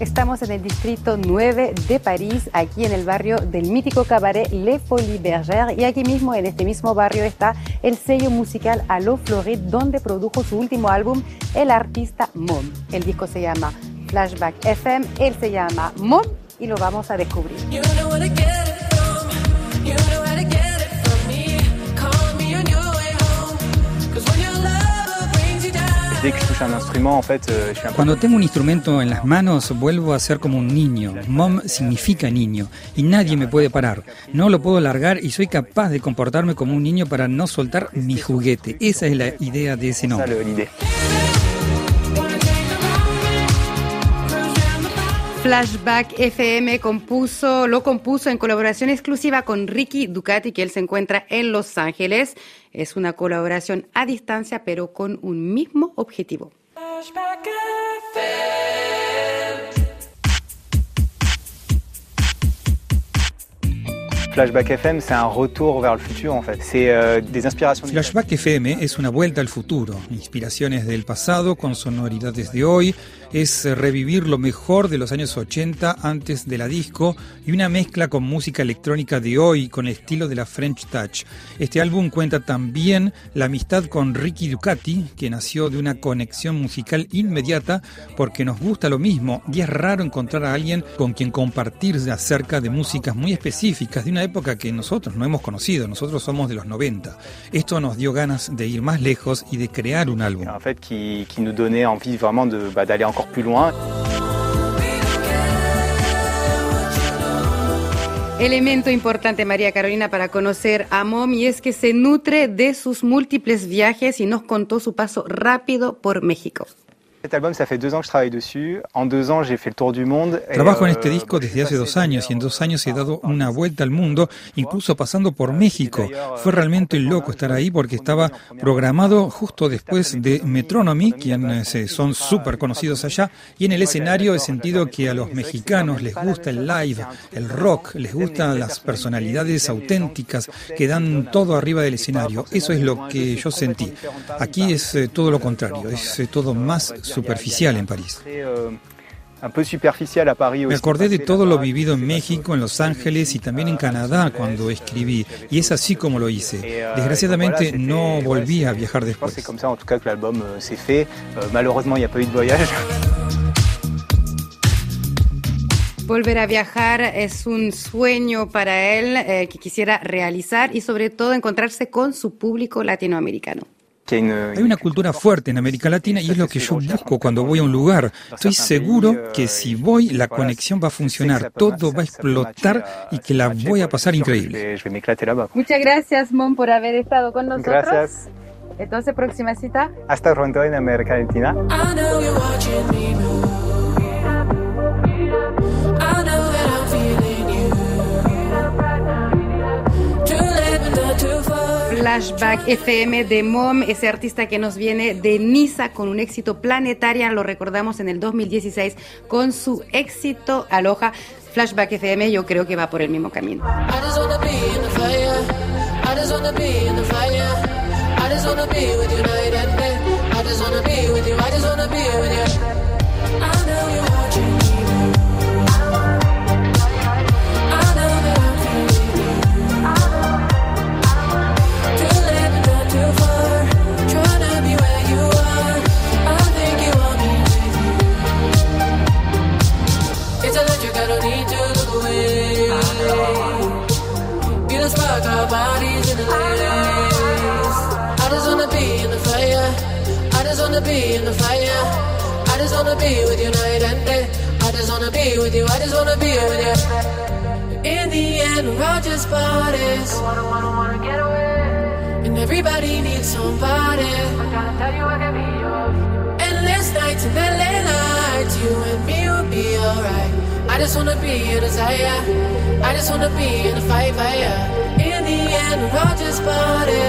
Estamos en el distrito 9 de París, aquí en el barrio del mítico cabaret Les Folies Bergères. Y aquí mismo, en este mismo barrio, está el sello musical Allo Floride, donde produjo su último álbum el artista Mom. El disco se llama Flashback FM, él se llama Mom y lo vamos a descubrir. Cuando tengo un instrumento en las manos, vuelvo a ser como un niño. Mom significa niño y nadie me puede parar. No lo puedo largar y soy capaz de comportarme como un niño para no soltar mi juguete. Esa es la idea de ese nombre. Flashback FM compuso, lo compuso en colaboración exclusiva con Ricky Ducati, que él se encuentra en Los Ángeles. Es una colaboración a distancia, pero con un mismo objetivo. Flashback FM, c'est un retour vers le futur en fait. C'est euh, des inspirations. Flashback FM es una vuelta al futuro, inspiraciones del pasado con sonoridades de hoy, es revivir lo mejor de los años 80 antes de la disco y una mezcla con música electrónica de hoy con el estilo de la French Touch. Este álbum cuenta también la amistad con Ricky Ducati, que nació de una conexión musical inmediata porque nos gusta lo mismo y es raro encontrar a alguien con quien compartir acerca de músicas muy específicas de una época que nosotros no hemos conocido, nosotros somos de los 90. Esto nos dio ganas de ir más lejos y de crear un álbum. En fait, qui, qui nous donnait de, Elemento importante, María Carolina, para conocer a Mom y es que se nutre de sus múltiples viajes y nos contó su paso rápido por México. Este álbum, ça fait deux ans que je travaille dessus. En deux ans, j'ai fait le tour du monde. Trabajo en este disco desde hace dos años y en dos años he dado una vuelta al mundo, incluso pasando por México. Fue realmente loco estar ahí porque estaba programado justo después de Metronomy, quienes son súper conocidos allá, y en el escenario he sentido que a los mexicanos les gusta el live, el rock, les gustan las personalidades auténticas que dan todo arriba del escenario. Eso es lo que yo sentí. Aquí es todo lo contrario, es todo más superficial en París. Me acordé de todo lo vivido en México, en Los Ángeles y también en Canadá cuando escribí, y es así como lo hice. Desgraciadamente no volví a viajar después. Volver a viajar es un sueño para él eh, que quisiera realizar y sobre todo encontrarse con su público latinoamericano. Hay una cultura fuerte en América Latina y es lo que yo busco cuando voy a un lugar. Estoy seguro que si voy la conexión va a funcionar, todo va a explotar y que la voy a pasar increíble. Muchas gracias, Mon, por haber estado con nosotros. Gracias. Entonces, próxima cita. Hasta pronto en América Latina. Flashback FM de Mom, ese artista que nos viene de Niza con un éxito planetario, lo recordamos en el 2016 con su éxito Aloha. Flashback FM yo creo que va por el mismo camino. In the lace. I just wanna be in the fire. I just wanna be in the fire. I just wanna be with you night and day. I just wanna be with you. I just wanna be with you. In the end, we're all just bodies. And everybody needs somebody. I'm trying to tell you I just wanna be a desire. I just wanna be in a fight, fire. In the end, we're all just party.